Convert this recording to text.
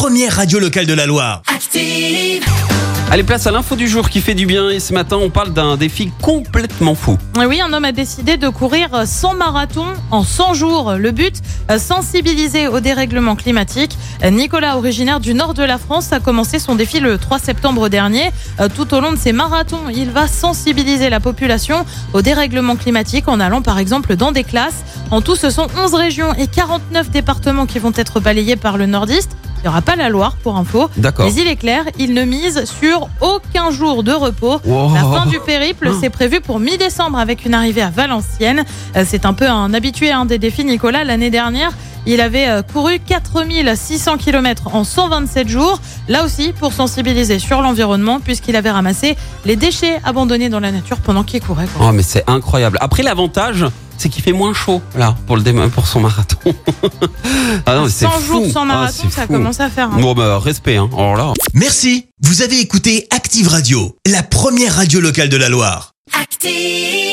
première radio locale de la Loire. Active. Allez, place à l'info du jour qui fait du bien. Et ce matin, on parle d'un défi complètement fou. Oui, un homme a décidé de courir 100 marathons en 100 jours. Le but, euh, sensibiliser au dérèglement climatique. Nicolas, originaire du nord de la France, a commencé son défi le 3 septembre dernier. Euh, Tout au long de ces marathons, il va sensibiliser la population au dérèglement climatique en allant par exemple dans des classes. En tout, ce sont 11 régions et 49 départements qui vont être balayés par le nordiste. Il n'y aura pas la Loire pour info. D'accord. Mais il est clair, il ne mise sur aucun jour de repos. Wow. La fin du périple, c'est prévu pour mi-décembre avec une arrivée à Valenciennes. Euh, C'est un peu un habitué hein, des défis, Nicolas. L'année dernière, il avait euh, couru 4600 km en 127 jours. Là aussi, pour sensibiliser sur l'environnement, puisqu'il avait ramassé les déchets abandonnés dans la nature pendant qu'il courait. quoi. Oh, mais c'est incroyable. Après, l'avantage, c'est qu'il fait moins chaud, là, pour, le déma- pour son marathon. ah non, mais c'est 100 fou. jours sans Ah, marathon, ça fou. commence à faire. hein. Bon, bah, respect, hein. Alors là. Merci, vous avez écouté Active Radio, la première radio locale de la Loire. Active.